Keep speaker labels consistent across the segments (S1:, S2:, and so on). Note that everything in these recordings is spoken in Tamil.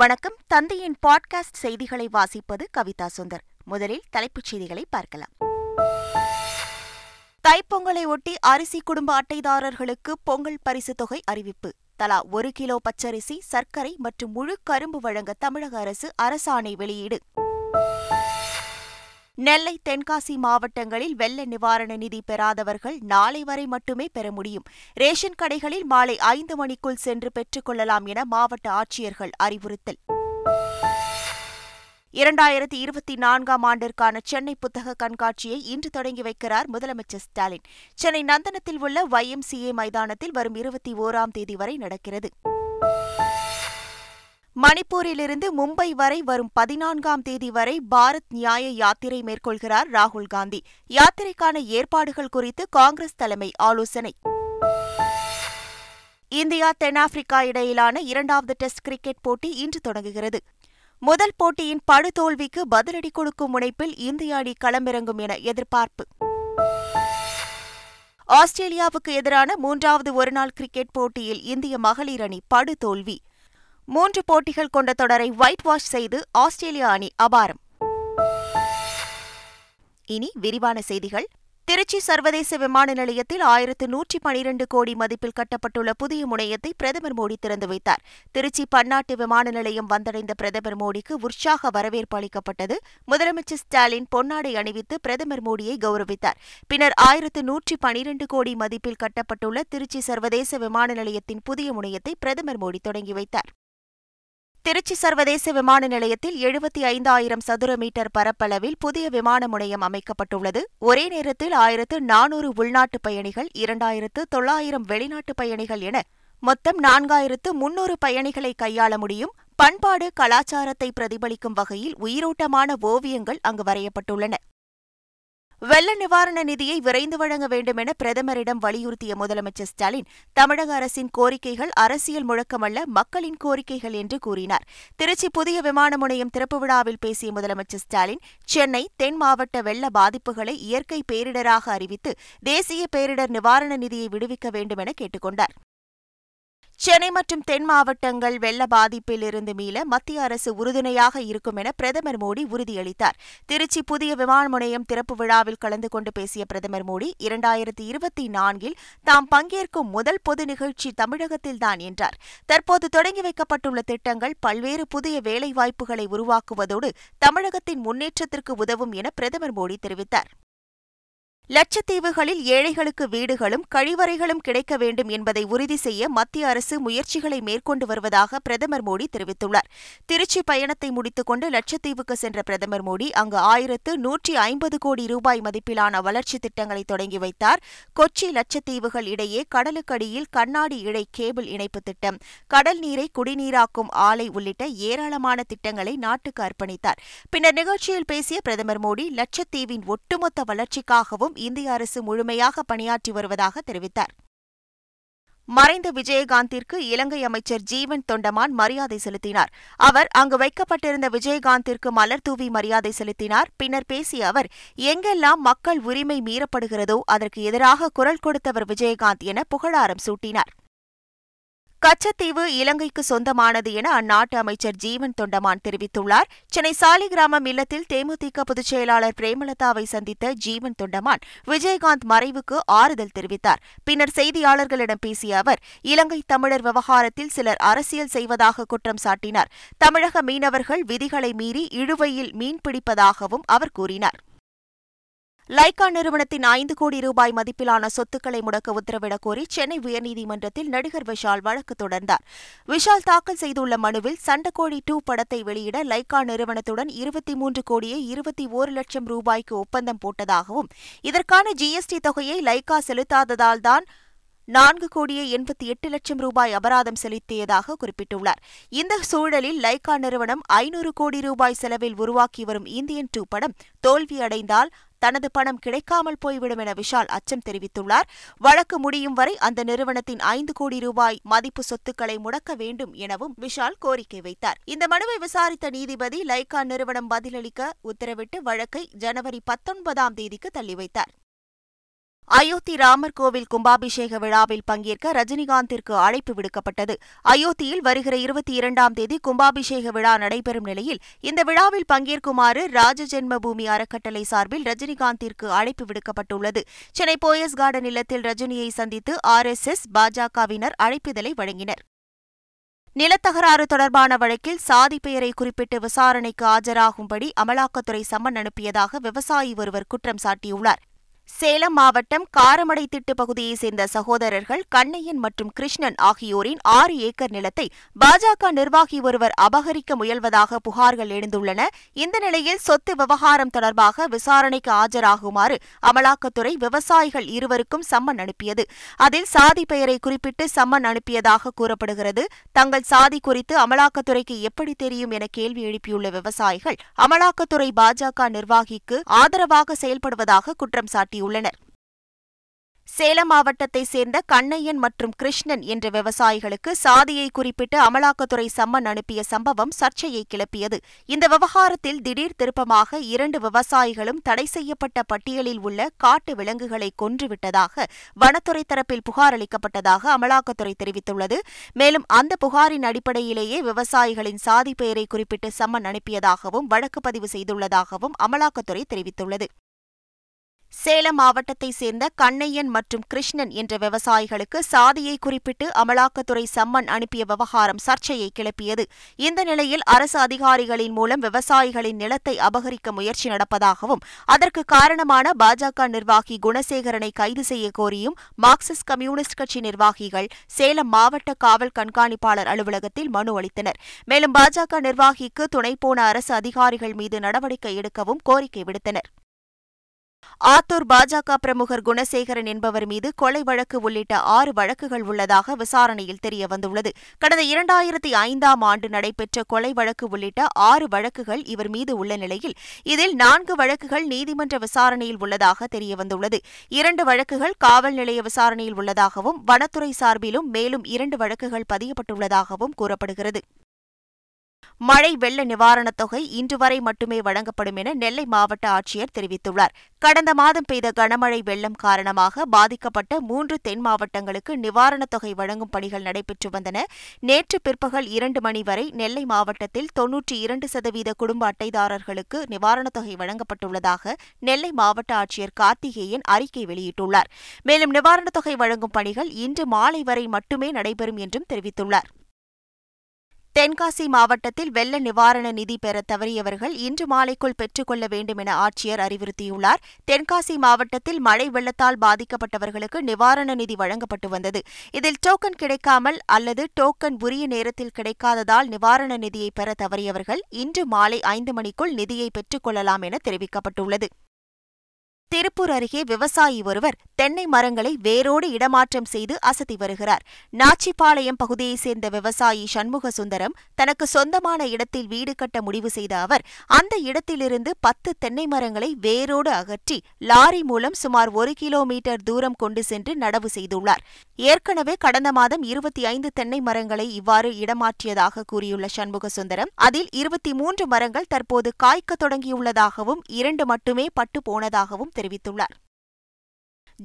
S1: வணக்கம் தந்தையின் பாட்காஸ்ட் செய்திகளை வாசிப்பது கவிதா சுந்தர் முதலில் தலைப்புச் செய்திகளை பார்க்கலாம் தைப்பொங்கலை ஒட்டி அரிசி குடும்ப அட்டைதாரர்களுக்கு பொங்கல் பரிசு தொகை அறிவிப்பு தலா ஒரு கிலோ பச்சரிசி சர்க்கரை மற்றும் முழு கரும்பு வழங்க தமிழக அரசு அரசாணை வெளியீடு நெல்லை தென்காசி மாவட்டங்களில் வெள்ள நிவாரண நிதி பெறாதவர்கள் நாளை வரை மட்டுமே பெற முடியும் ரேஷன் கடைகளில் மாலை ஐந்து மணிக்குள் சென்று பெற்றுக் கொள்ளலாம் என மாவட்ட ஆட்சியர்கள் அறிவுறுத்தல் இரண்டாயிரத்தி இருபத்தி நான்காம் ஆண்டிற்கான சென்னை புத்தக கண்காட்சியை இன்று தொடங்கி வைக்கிறார் முதலமைச்சர் ஸ்டாலின் சென்னை நந்தனத்தில் உள்ள ஒய்எம்சிஏ மைதானத்தில் வரும் இருபத்தி ஓராம் தேதி வரை நடக்கிறது மணிப்பூரிலிருந்து மும்பை வரை வரும் பதினான்காம் தேதி வரை பாரத் நியாய யாத்திரை மேற்கொள்கிறார் ராகுல் காந்தி யாத்திரைக்கான ஏற்பாடுகள் குறித்து காங்கிரஸ் தலைமை ஆலோசனை இந்தியா தென்னாப்பிரிக்கா இடையிலான இரண்டாவது டெஸ்ட் கிரிக்கெட் போட்டி இன்று தொடங்குகிறது முதல் போட்டியின் படுதோல்விக்கு பதிலடி கொடுக்கும் முனைப்பில் இந்திய அணி களமிறங்கும் என எதிர்பார்ப்பு ஆஸ்திரேலியாவுக்கு எதிரான மூன்றாவது ஒருநாள் கிரிக்கெட் போட்டியில் இந்திய மகளிர் அணி படுதோல்வி மூன்று போட்டிகள் கொண்ட தொடரை ஒயிட் வாஷ் செய்து ஆஸ்திரேலியா அணி அபாரம் இனி விரிவான செய்திகள் திருச்சி சர்வதேச விமான நிலையத்தில் ஆயிரத்து நூற்றி பனிரண்டு கோடி மதிப்பில் கட்டப்பட்டுள்ள புதிய முனையத்தை பிரதமர் மோடி திறந்து வைத்தார் திருச்சி பன்னாட்டு விமான நிலையம் வந்தடைந்த பிரதமர் மோடிக்கு உற்சாக வரவேற்பு அளிக்கப்பட்டது முதலமைச்சர் ஸ்டாலின் பொன்னாடை அணிவித்து பிரதமர் மோடியை கௌரவித்தார் பின்னர் ஆயிரத்து நூற்றி பனிரண்டு கோடி மதிப்பில் கட்டப்பட்டுள்ள திருச்சி சர்வதேச விமான நிலையத்தின் புதிய முனையத்தை பிரதமர் மோடி தொடங்கி வைத்தார் திருச்சி சர்வதேச விமான நிலையத்தில் எழுபத்தி ஐந்தாயிரம் சதுர மீட்டர் பரப்பளவில் புதிய விமான முனையம் அமைக்கப்பட்டுள்ளது ஒரே நேரத்தில் ஆயிரத்து நானூறு உள்நாட்டு பயணிகள் இரண்டாயிரத்து தொள்ளாயிரம் வெளிநாட்டு பயணிகள் என மொத்தம் நான்காயிரத்து முன்னூறு பயணிகளை கையாள முடியும் பண்பாடு கலாச்சாரத்தை பிரதிபலிக்கும் வகையில் உயிரோட்டமான ஓவியங்கள் அங்கு வரையப்பட்டுள்ளன வெள்ள நிவாரண நிதியை விரைந்து வழங்க வேண்டும் என பிரதமரிடம் வலியுறுத்திய முதலமைச்சர் ஸ்டாலின் தமிழக அரசின் கோரிக்கைகள் அரசியல் முழக்கமல்ல மக்களின் கோரிக்கைகள் என்று கூறினார் திருச்சி புதிய விமான முனையம் திறப்பு விழாவில் பேசிய முதலமைச்சர் ஸ்டாலின் சென்னை தென் மாவட்ட வெள்ள பாதிப்புகளை இயற்கை பேரிடராக அறிவித்து தேசிய பேரிடர் நிவாரண நிதியை விடுவிக்க வேண்டும் என கேட்டுக் சென்னை மற்றும் தென் மாவட்டங்கள் வெள்ள பாதிப்பில் இருந்து மீள மத்திய அரசு உறுதுணையாக இருக்கும் என பிரதமர் மோடி உறுதியளித்தார் திருச்சி புதிய விமான முனையம் திறப்பு விழாவில் கலந்து கொண்டு பேசிய பிரதமர் மோடி இரண்டாயிரத்தி இருபத்தி நான்கில் தாம் பங்கேற்கும் முதல் பொது நிகழ்ச்சி தமிழகத்தில்தான் என்றார் தற்போது தொடங்கி வைக்கப்பட்டுள்ள திட்டங்கள் பல்வேறு புதிய வேலைவாய்ப்புகளை உருவாக்குவதோடு தமிழகத்தின் முன்னேற்றத்திற்கு உதவும் என பிரதமர் மோடி தெரிவித்தார் லட்சத்தீவுகளில் ஏழைகளுக்கு வீடுகளும் கழிவறைகளும் கிடைக்க வேண்டும் என்பதை உறுதி செய்ய மத்திய அரசு முயற்சிகளை மேற்கொண்டு வருவதாக பிரதமர் மோடி தெரிவித்துள்ளார் திருச்சி பயணத்தை கொண்டு லட்சத்தீவுக்கு சென்ற பிரதமர் மோடி அங்கு ஆயிரத்து நூற்றி ஐம்பது கோடி ரூபாய் மதிப்பிலான வளர்ச்சி திட்டங்களை தொடங்கி வைத்தார் கொச்சி லட்சத்தீவுகள் இடையே கடலுக்கடியில் கண்ணாடி இழை கேபிள் இணைப்பு திட்டம் கடல் நீரை குடிநீராக்கும் ஆலை உள்ளிட்ட ஏராளமான திட்டங்களை நாட்டுக்கு அர்ப்பணித்தார் பின்னர் நிகழ்ச்சியில் பேசிய பிரதமர் மோடி லட்சத்தீவின் ஒட்டுமொத்த வளர்ச்சிக்காகவும் இந்திய அரசு முழுமையாக பணியாற்றி வருவதாக தெரிவித்தார் மறைந்த விஜயகாந்திற்கு இலங்கை அமைச்சர் ஜீவன் தொண்டமான் மரியாதை செலுத்தினார் அவர் அங்கு வைக்கப்பட்டிருந்த விஜயகாந்திற்கு மலர் தூவி மரியாதை செலுத்தினார் பின்னர் பேசிய அவர் எங்கெல்லாம் மக்கள் உரிமை மீறப்படுகிறதோ அதற்கு எதிராக குரல் கொடுத்தவர் விஜயகாந்த் என புகழாரம் சூட்டினார் கச்சத்தீவு இலங்கைக்கு சொந்தமானது என அந்நாட்டு அமைச்சர் ஜீவன் தொண்டமான் தெரிவித்துள்ளார் சென்னை சாலிகிராமம் இல்லத்தில் தேமுதிக பொதுச் செயலாளர் பிரேமலதாவை சந்தித்த ஜீவன் தொண்டமான் விஜயகாந்த் மறைவுக்கு ஆறுதல் தெரிவித்தார் பின்னர் செய்தியாளர்களிடம் பேசிய அவர் இலங்கை தமிழர் விவகாரத்தில் சிலர் அரசியல் செய்வதாக குற்றம் சாட்டினார் தமிழக மீனவர்கள் விதிகளை மீறி இழுவையில் மீன்பிடிப்பதாகவும் அவர் கூறினார் லைகா நிறுவனத்தின் ஐந்து கோடி ரூபாய் மதிப்பிலான சொத்துக்களை முடக்க உத்தரவிடக் கோரி சென்னை உயர்நீதிமன்றத்தில் நடிகர் விஷால் வழக்கு தொடர்ந்தார் விஷால் தாக்கல் செய்துள்ள மனுவில் சண்டக்கோழி டூ படத்தை வெளியிட லைகா நிறுவனத்துடன் இருபத்தி மூன்று கோடியே இருபத்தி ஒரு லட்சம் ரூபாய்க்கு ஒப்பந்தம் போட்டதாகவும் இதற்கான ஜிஎஸ்டி தொகையை லைகா செலுத்தாததால் தான் நான்கு கோடியே எண்பத்தி எட்டு லட்சம் ரூபாய் அபராதம் செலுத்தியதாக குறிப்பிட்டுள்ளார் இந்த சூழலில் லைகா நிறுவனம் ஐநூறு கோடி ரூபாய் செலவில் உருவாக்கி வரும் இந்தியன் டூ படம் தோல்வியடைந்தால் தனது பணம் கிடைக்காமல் போய்விடும் என விஷால் அச்சம் தெரிவித்துள்ளார் வழக்கு முடியும் வரை அந்த நிறுவனத்தின் ஐந்து கோடி ரூபாய் மதிப்பு சொத்துக்களை முடக்க வேண்டும் எனவும் விஷால் கோரிக்கை வைத்தார் இந்த மனுவை விசாரித்த நீதிபதி லைகா நிறுவனம் பதிலளிக்க உத்தரவிட்டு வழக்கை ஜனவரி பத்தொன்பதாம் தேதிக்கு தள்ளி வைத்தார் அயோத்தி ராமர் கோவில் கும்பாபிஷேக விழாவில் பங்கேற்க ரஜினிகாந்திற்கு அழைப்பு விடுக்கப்பட்டது அயோத்தியில் வருகிற இருபத்தி இரண்டாம் தேதி கும்பாபிஷேக விழா நடைபெறும் நிலையில் இந்த விழாவில் பங்கேற்குமாறு ராஜஜென்ம பூமி அறக்கட்டளை சார்பில் ரஜினிகாந்திற்கு அழைப்பு விடுக்கப்பட்டுள்ளது சென்னை போயஸ் கார்டன் இல்லத்தில் ரஜினியை சந்தித்து ஆர்எஸ்எஸ் பாஜகவினர் அழைப்பிதழை வழங்கினர் நிலத்தகராறு தொடர்பான வழக்கில் சாதி பெயரை குறிப்பிட்டு விசாரணைக்கு ஆஜராகும்படி அமலாக்கத்துறை சம்மன் அனுப்பியதாக விவசாயி ஒருவர் குற்றம் சாட்டியுள்ளார் சேலம் மாவட்டம் காரமடை திட்டு பகுதியைச் சேர்ந்த சகோதரர்கள் கண்ணையன் மற்றும் கிருஷ்ணன் ஆகியோரின் ஆறு ஏக்கர் நிலத்தை பாஜக நிர்வாகி ஒருவர் அபகரிக்க முயல்வதாக புகார்கள் எழுந்துள்ளன இந்த நிலையில் சொத்து விவகாரம் தொடர்பாக விசாரணைக்கு ஆஜராகுமாறு அமலாக்கத்துறை விவசாயிகள் இருவருக்கும் சம்மன் அனுப்பியது அதில் சாதி பெயரை குறிப்பிட்டு சம்மன் அனுப்பியதாக கூறப்படுகிறது தங்கள் சாதி குறித்து அமலாக்கத்துறைக்கு எப்படி தெரியும் என கேள்வி எழுப்பியுள்ள விவசாயிகள் அமலாக்கத்துறை பாஜக நிர்வாகிக்கு ஆதரவாக செயல்படுவதாக குற்றம் சாட்டி சுட்டியுள்ளனர் சேலம் மாவட்டத்தைச் சேர்ந்த கண்ணையன் மற்றும் கிருஷ்ணன் என்ற விவசாயிகளுக்கு சாதியை குறிப்பிட்டு அமலாக்கத்துறை சம்மன் அனுப்பிய சம்பவம் சர்ச்சையை கிளப்பியது இந்த விவகாரத்தில் திடீர் திருப்பமாக இரண்டு விவசாயிகளும் தடை செய்யப்பட்ட பட்டியலில் உள்ள காட்டு விலங்குகளை கொன்றுவிட்டதாக வனத்துறை தரப்பில் புகார் அளிக்கப்பட்டதாக அமலாக்கத்துறை தெரிவித்துள்ளது மேலும் அந்த புகாரின் அடிப்படையிலேயே விவசாயிகளின் சாதி பெயரை குறிப்பிட்டு சம்மன் அனுப்பியதாகவும் வழக்கு பதிவு செய்துள்ளதாகவும் அமலாக்கத்துறை தெரிவித்துள்ளது சேலம் மாவட்டத்தைச் சேர்ந்த கண்ணையன் மற்றும் கிருஷ்ணன் என்ற விவசாயிகளுக்கு சாதியை குறிப்பிட்டு அமலாக்கத்துறை சம்மன் அனுப்பிய விவகாரம் சர்ச்சையை கிளப்பியது இந்த நிலையில் அரசு அதிகாரிகளின் மூலம் விவசாயிகளின் நிலத்தை அபகரிக்க முயற்சி நடப்பதாகவும் அதற்கு காரணமான பாஜக நிர்வாகி குணசேகரனை கைது செய்ய கோரியும் மார்க்சிஸ்ட் கம்யூனிஸ்ட் கட்சி நிர்வாகிகள் சேலம் மாவட்ட காவல் கண்காணிப்பாளர் அலுவலகத்தில் மனு அளித்தனர் மேலும் பாஜக நிர்வாகிக்கு துணை போன அரசு அதிகாரிகள் மீது நடவடிக்கை எடுக்கவும் கோரிக்கை விடுத்தனர் ஆத்தூர் பாஜக பிரமுகர் குணசேகரன் என்பவர் மீது கொலை வழக்கு உள்ளிட்ட ஆறு வழக்குகள் உள்ளதாக விசாரணையில் தெரியவந்துள்ளது கடந்த இரண்டாயிரத்தி ஐந்தாம் ஆண்டு நடைபெற்ற கொலை வழக்கு உள்ளிட்ட ஆறு வழக்குகள் இவர் மீது உள்ள நிலையில் இதில் நான்கு வழக்குகள் நீதிமன்ற விசாரணையில் உள்ளதாக தெரியவந்துள்ளது இரண்டு வழக்குகள் காவல் நிலைய விசாரணையில் உள்ளதாகவும் வனத்துறை சார்பிலும் மேலும் இரண்டு வழக்குகள் பதியப்பட்டுள்ளதாகவும் கூறப்படுகிறது மழை வெள்ள நிவாரணத் தொகை இன்று வரை மட்டுமே வழங்கப்படும் என நெல்லை மாவட்ட ஆட்சியர் தெரிவித்துள்ளார் கடந்த மாதம் பெய்த கனமழை வெள்ளம் காரணமாக பாதிக்கப்பட்ட மூன்று தென் மாவட்டங்களுக்கு நிவாரணத் தொகை வழங்கும் பணிகள் நடைபெற்று வந்தன நேற்று பிற்பகல் இரண்டு மணி வரை நெல்லை மாவட்டத்தில் தொன்னூற்றி இரண்டு சதவீத குடும்ப அட்டைதாரர்களுக்கு நிவாரணத் தொகை வழங்கப்பட்டுள்ளதாக நெல்லை மாவட்ட ஆட்சியர் கார்த்திகேயன் அறிக்கை வெளியிட்டுள்ளார் மேலும் நிவாரணத் தொகை வழங்கும் பணிகள் இன்று மாலை வரை மட்டுமே நடைபெறும் என்றும் தெரிவித்துள்ளார் தென்காசி மாவட்டத்தில் வெள்ள நிவாரண நிதி பெற தவறியவர்கள் இன்று மாலைக்குள் பெற்றுக்கொள்ள வேண்டும் என ஆட்சியர் அறிவுறுத்தியுள்ளார் தென்காசி மாவட்டத்தில் மழை வெள்ளத்தால் பாதிக்கப்பட்டவர்களுக்கு நிவாரண நிதி வழங்கப்பட்டு வந்தது இதில் டோக்கன் கிடைக்காமல் அல்லது டோக்கன் உரிய நேரத்தில் கிடைக்காததால் நிவாரண நிதியை பெற தவறியவர்கள் இன்று மாலை ஐந்து மணிக்குள் நிதியை பெற்றுக்கொள்ளலாம் என தெரிவிக்கப்பட்டுள்ளது திருப்பூர் அருகே விவசாயி ஒருவர் தென்னை மரங்களை வேரோடு இடமாற்றம் செய்து அசத்தி வருகிறார் நாச்சிபாளையம் பகுதியைச் சேர்ந்த விவசாயி சண்முக சுந்தரம் தனக்கு சொந்தமான இடத்தில் வீடு கட்ட முடிவு செய்த அவர் அந்த இடத்திலிருந்து பத்து தென்னை மரங்களை வேரோடு அகற்றி லாரி மூலம் சுமார் ஒரு கிலோமீட்டர் தூரம் கொண்டு சென்று நடவு செய்துள்ளார் ஏற்கனவே கடந்த மாதம் இருபத்தி ஐந்து தென்னை மரங்களை இவ்வாறு இடமாற்றியதாக கூறியுள்ள சண்முக சுந்தரம் அதில் இருபத்தி மூன்று மரங்கள் தற்போது காய்க்க தொடங்கியுள்ளதாகவும் இரண்டு மட்டுமே பட்டு போனதாகவும் தெரிவித்துள்ளார்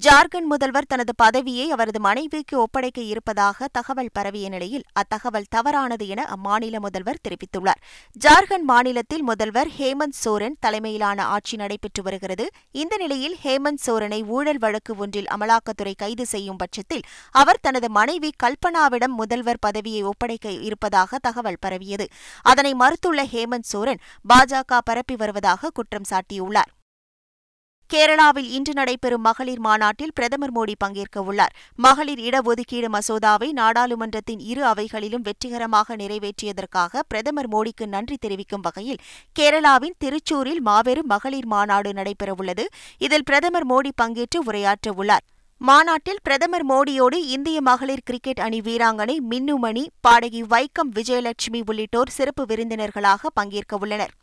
S1: ஜார்க்கண்ட் முதல்வர் தனது பதவியை அவரது மனைவிக்கு ஒப்படைக்க இருப்பதாக தகவல் பரவிய நிலையில் அத்தகவல் தவறானது என அம்மாநில முதல்வர் தெரிவித்துள்ளார் ஜார்க்கண்ட் மாநிலத்தில் முதல்வர் ஹேமந்த் சோரன் தலைமையிலான ஆட்சி நடைபெற்று வருகிறது இந்த நிலையில் ஹேமந்த் சோரனை ஊழல் வழக்கு ஒன்றில் அமலாக்கத்துறை கைது செய்யும் பட்சத்தில் அவர் தனது மனைவி கல்பனாவிடம் முதல்வர் பதவியை ஒப்படைக்க இருப்பதாக தகவல் பரவியது அதனை மறுத்துள்ள ஹேமந்த் சோரன் பாஜக பரப்பி வருவதாக குற்றம் சாட்டியுள்ளார் கேரளாவில் இன்று நடைபெறும் மகளிர் மாநாட்டில் பிரதமர் மோடி பங்கேற்க உள்ளார் மகளிர் இடஒதுக்கீடு மசோதாவை நாடாளுமன்றத்தின் இரு அவைகளிலும் வெற்றிகரமாக நிறைவேற்றியதற்காக பிரதமர் மோடிக்கு நன்றி தெரிவிக்கும் வகையில் கேரளாவின் திருச்சூரில் மாபெரும் மகளிர் மாநாடு நடைபெறவுள்ளது இதில் பிரதமர் மோடி பங்கேற்று உரையாற்றவுள்ளார் மாநாட்டில் பிரதமர் மோடியோடு இந்திய மகளிர் கிரிக்கெட் அணி வீராங்கனை மின்னுமணி பாடகி வைக்கம் விஜயலட்சுமி உள்ளிட்டோர் சிறப்பு விருந்தினர்களாக பங்கேற்கவுள்ளனா்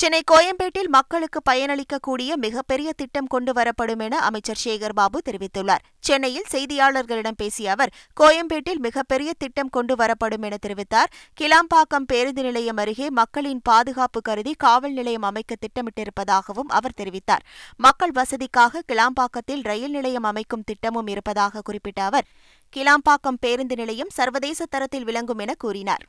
S1: சென்னை கோயம்பேட்டில் மக்களுக்கு பயனளிக்கக்கூடிய மிகப்பெரிய திட்டம் கொண்டு வரப்படும் என அமைச்சர் சேகர்பாபு தெரிவித்துள்ளார் சென்னையில் செய்தியாளர்களிடம் பேசிய அவர் கோயம்பேட்டில் மிகப்பெரிய திட்டம் கொண்டு வரப்படும் என தெரிவித்தார் கிளாம்பாக்கம் பேருந்து நிலையம் அருகே மக்களின் பாதுகாப்பு கருதி காவல் நிலையம் அமைக்க திட்டமிட்டிருப்பதாகவும் அவர் தெரிவித்தார் மக்கள் வசதிக்காக கிளாம்பாக்கத்தில் ரயில் நிலையம் அமைக்கும் திட்டமும் இருப்பதாக குறிப்பிட்ட அவர் கிளாம்பாக்கம் பேருந்து நிலையம் சர்வதேச தரத்தில் விளங்கும் என கூறினார்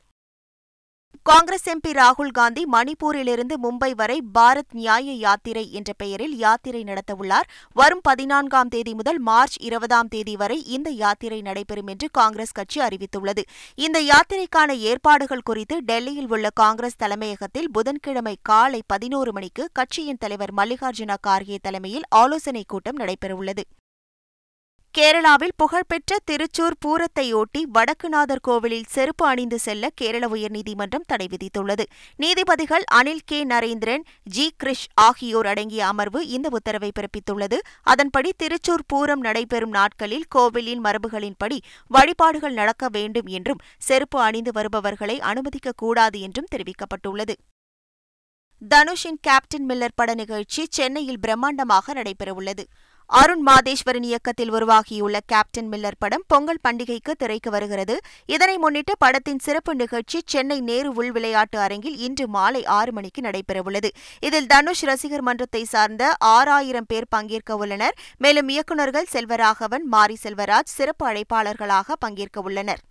S1: காங்கிரஸ் எம்பி ராகுல் காந்தி மணிப்பூரிலிருந்து மும்பை வரை பாரத் நியாய யாத்திரை என்ற பெயரில் யாத்திரை நடத்தவுள்ளார் வரும் பதினான்காம் தேதி முதல் மார்ச் இருபதாம் தேதி வரை இந்த யாத்திரை நடைபெறும் என்று காங்கிரஸ் கட்சி அறிவித்துள்ளது இந்த யாத்திரைக்கான ஏற்பாடுகள் குறித்து டெல்லியில் உள்ள காங்கிரஸ் தலைமையகத்தில் புதன்கிழமை காலை பதினோரு மணிக்கு கட்சியின் தலைவர் மல்லிகார்ஜுன கார்கே தலைமையில் ஆலோசனைக் கூட்டம் நடைபெறவுள்ளது கேரளாவில் புகழ்பெற்ற திருச்சூர் பூரத்தையொட்டி வடக்குநாதர் கோவிலில் செருப்பு அணிந்து செல்ல கேரள உயர்நீதிமன்றம் தடை விதித்துள்ளது நீதிபதிகள் அனில் கே நரேந்திரன் ஜி கிரிஷ் ஆகியோர் அடங்கிய அமர்வு இந்த உத்தரவை பிறப்பித்துள்ளது அதன்படி திருச்சூர் பூரம் நடைபெறும் நாட்களில் கோவிலின் மரபுகளின்படி வழிபாடுகள் நடக்க வேண்டும் என்றும் செருப்பு அணிந்து வருபவர்களை அனுமதிக்கக்கூடாது என்றும் தெரிவிக்கப்பட்டுள்ளது தனுஷின் கேப்டன் மில்லர் பட நிகழ்ச்சி சென்னையில் பிரம்மாண்டமாக நடைபெறவுள்ளது அருண் மாதேஸ்வரன் இயக்கத்தில் உருவாகியுள்ள கேப்டன் மில்லர் படம் பொங்கல் பண்டிகைக்கு திரைக்கு வருகிறது இதனை முன்னிட்டு படத்தின் சிறப்பு நிகழ்ச்சி சென்னை நேரு உள் விளையாட்டு அரங்கில் இன்று மாலை ஆறு மணிக்கு நடைபெறவுள்ளது இதில் தனுஷ் ரசிகர் மன்றத்தை சார்ந்த ஆறாயிரம் பேர் பங்கேற்க உள்ளனர் மேலும் இயக்குநர்கள் செல்வராகவன் மாரி செல்வராஜ் சிறப்பு அழைப்பாளர்களாக பங்கேற்க உள்ளனர்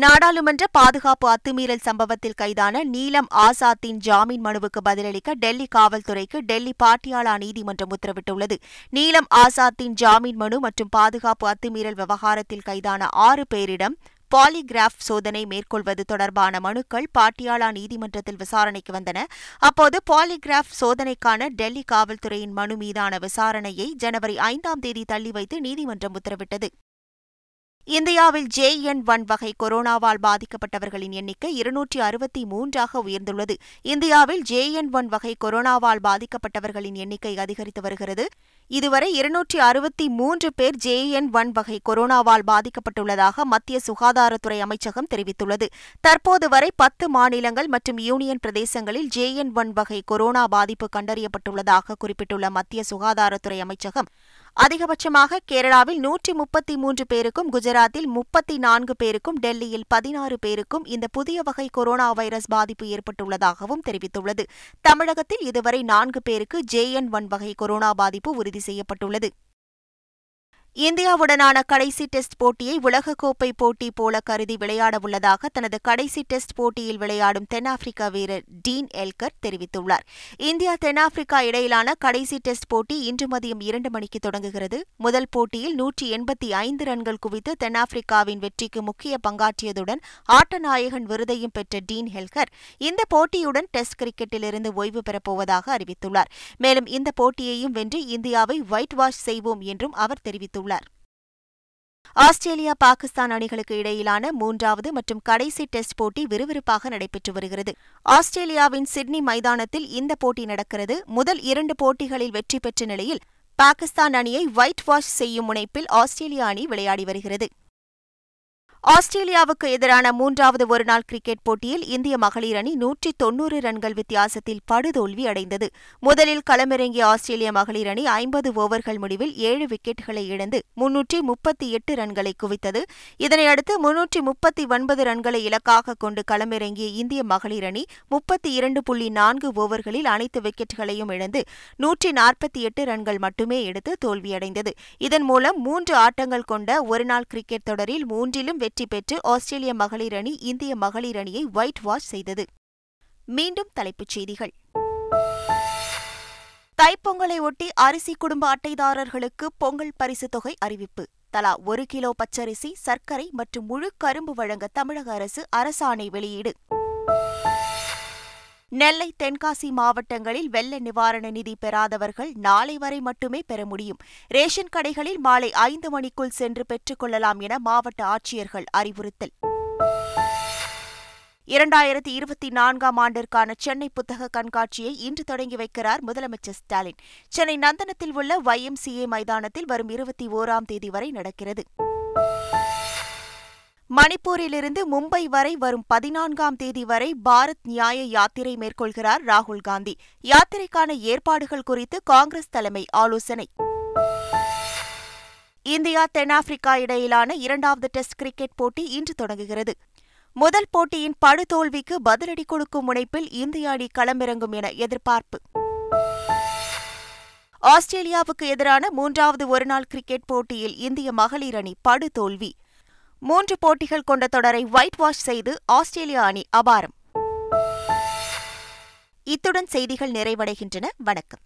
S1: நாடாளுமன்ற பாதுகாப்பு அத்துமீறல் சம்பவத்தில் கைதான நீலம் ஆசாத்தின் ஜாமீன் மனுவுக்கு பதிலளிக்க டெல்லி காவல்துறைக்கு டெல்லி பாட்டியாலா நீதிமன்றம் உத்தரவிட்டுள்ளது நீலம் ஆசாத்தின் ஜாமீன் மனு மற்றும் பாதுகாப்பு அத்துமீறல் விவகாரத்தில் கைதான ஆறு பேரிடம் பாலிகிராப் சோதனை மேற்கொள்வது தொடர்பான மனுக்கள் பாட்டியாலா நீதிமன்றத்தில் விசாரணைக்கு வந்தன அப்போது பாலிகிராஃப் சோதனைக்கான டெல்லி காவல்துறையின் மனு மீதான விசாரணையை ஜனவரி ஐந்தாம் தேதி தள்ளி வைத்து நீதிமன்றம் உத்தரவிட்டது இந்தியாவில் ஜே என் ஒன் வகை கொரோனாவால் பாதிக்கப்பட்டவர்களின் எண்ணிக்கை இருநூற்றி அறுபத்தி மூன்றாக உயர்ந்துள்ளது இந்தியாவில் ஜே என் ஒன் வகை கொரோனாவால் பாதிக்கப்பட்டவர்களின் எண்ணிக்கை அதிகரித்து வருகிறது இதுவரை இருநூற்றி அறுபத்தி மூன்று பேர் ஜே என் ஒன் வகை கொரோனாவால் பாதிக்கப்பட்டுள்ளதாக மத்திய சுகாதாரத்துறை அமைச்சகம் தெரிவித்துள்ளது தற்போது வரை பத்து மாநிலங்கள் மற்றும் யூனியன் பிரதேசங்களில் ஜே என் ஒன் வகை கொரோனா பாதிப்பு கண்டறியப்பட்டுள்ளதாக குறிப்பிட்டுள்ள மத்திய சுகாதாரத்துறை அமைச்சகம் அதிகபட்சமாக கேரளாவில் நூற்றி முப்பத்தி மூன்று பேருக்கும் குஜராத்தில் முப்பத்தி நான்கு பேருக்கும் டெல்லியில் பதினாறு பேருக்கும் இந்த புதிய வகை கொரோனா வைரஸ் பாதிப்பு ஏற்பட்டுள்ளதாகவும் தெரிவித்துள்ளது தமிழகத்தில் இதுவரை நான்கு பேருக்கு ஜே என் ஒன் வகை கொரோனா பாதிப்பு உறுதி செய்யப்பட்டுள்ளது இந்தியாவுடனான கடைசி டெஸ்ட் போட்டியை உலகக்கோப்பை போட்டி போல கருதி விளையாட உள்ளதாக தனது கடைசி டெஸ்ட் போட்டியில் விளையாடும் தென்னாப்பிரிக்க வீரர் டீன் எல்கர் தெரிவித்துள்ளார் இந்தியா தென்னாப்பிரிக்கா இடையிலான கடைசி டெஸ்ட் போட்டி இன்று மதியம் இரண்டு மணிக்கு தொடங்குகிறது முதல் போட்டியில் நூற்றி எண்பத்தி ஐந்து ரன்கள் குவித்து தென்னாப்பிரிக்காவின் வெற்றிக்கு முக்கிய பங்காற்றியதுடன் ஆட்டநாயகன் விருதையும் பெற்ற டீன் ஹெல்கர் இந்த போட்டியுடன் டெஸ்ட் கிரிக்கெட்டிலிருந்து ஓய்வு பெறப்போவதாக அறிவித்துள்ளார் மேலும் இந்த போட்டியையும் வென்று இந்தியாவை ஒயிட் வாஷ் செய்வோம் என்றும் அவர் தெரிவித்துள்ளார் தெரிவித்துள்ளார் ஆஸ்திரேலியா பாகிஸ்தான் அணிகளுக்கு இடையிலான மூன்றாவது மற்றும் கடைசி டெஸ்ட் போட்டி விறுவிறுப்பாக நடைபெற்று வருகிறது ஆஸ்திரேலியாவின் சிட்னி மைதானத்தில் இந்த போட்டி நடக்கிறது முதல் இரண்டு போட்டிகளில் வெற்றி பெற்ற நிலையில் பாகிஸ்தான் அணியை ஒயிட் வாஷ் செய்யும் முனைப்பில் ஆஸ்திரேலியா அணி விளையாடி வருகிறது ஆஸ்திரேலியாவுக்கு எதிரான மூன்றாவது ஒருநாள் கிரிக்கெட் போட்டியில் இந்திய மகளிர் அணி நூற்றி தொன்னூறு ரன்கள் வித்தியாசத்தில் படுதோல்வி அடைந்தது முதலில் களமிறங்கிய ஆஸ்திரேலிய மகளிர் அணி ஐம்பது ஓவர்கள் முடிவில் ஏழு விக்கெட்டுகளை இழந்து முன்னூற்றி முப்பத்தி எட்டு ரன்களை குவித்தது இதனையடுத்து முன்னூற்றி முப்பத்தி ஒன்பது ரன்களை இலக்காக கொண்டு களமிறங்கிய இந்திய மகளிர் அணி முப்பத்தி இரண்டு புள்ளி நான்கு ஓவர்களில் அனைத்து விக்கெட்டுகளையும் இழந்து நூற்றி நாற்பத்தி எட்டு ரன்கள் மட்டுமே எடுத்து தோல்வியடைந்தது இதன் மூலம் மூன்று ஆட்டங்கள் கொண்ட ஒருநாள் கிரிக்கெட் தொடரில் மூன்றிலும் வெற்றி வெற்றி பெற்று ஆஸ்திரேலிய மகளிர் அணி இந்திய மகளிர் அணியை ஒயிட் வாஷ் செய்தது மீண்டும் தலைப்புச் செய்திகள் தைப்பொங்கலை ஒட்டி அரிசி குடும்ப அட்டைதாரர்களுக்கு பொங்கல் பரிசு தொகை அறிவிப்பு தலா ஒரு கிலோ பச்சரிசி சர்க்கரை மற்றும் முழு கரும்பு வழங்க தமிழக அரசு அரசாணை வெளியீடு நெல்லை தென்காசி மாவட்டங்களில் வெள்ள நிவாரண நிதி பெறாதவர்கள் நாளை வரை மட்டுமே பெற முடியும் ரேஷன் கடைகளில் மாலை ஐந்து மணிக்குள் சென்று பெற்றுக் கொள்ளலாம் என மாவட்ட ஆட்சியர்கள் அறிவுறுத்தல் இரண்டாயிரத்தி இருபத்தி நான்காம் ஆண்டிற்கான சென்னை புத்தக கண்காட்சியை இன்று தொடங்கி வைக்கிறார் முதலமைச்சர் ஸ்டாலின் சென்னை நந்தனத்தில் உள்ள ஒய் மைதானத்தில் வரும் இருபத்தி ஓராம் தேதி வரை நடக்கிறது மணிப்பூரிலிருந்து மும்பை வரை வரும் பதினான்காம் தேதி வரை பாரத் நியாய யாத்திரை மேற்கொள்கிறார் ராகுல் காந்தி யாத்திரைக்கான ஏற்பாடுகள் குறித்து காங்கிரஸ் தலைமை ஆலோசனை இந்தியா தென்னாப்பிரிக்கா இடையிலான இரண்டாவது டெஸ்ட் கிரிக்கெட் போட்டி இன்று தொடங்குகிறது முதல் போட்டியின் படுதோல்விக்கு பதிலடி கொடுக்கும் முனைப்பில் இந்திய அணி களமிறங்கும் என எதிர்பார்ப்பு ஆஸ்திரேலியாவுக்கு எதிரான மூன்றாவது ஒருநாள் கிரிக்கெட் போட்டியில் இந்திய மகளிர் அணி படுதோல்வி மூன்று போட்டிகள் கொண்ட தொடரை ஒயிட் வாஷ் செய்து ஆஸ்திரேலிய அணி அபாரம் இத்துடன் செய்திகள் நிறைவடைகின்றன வணக்கம்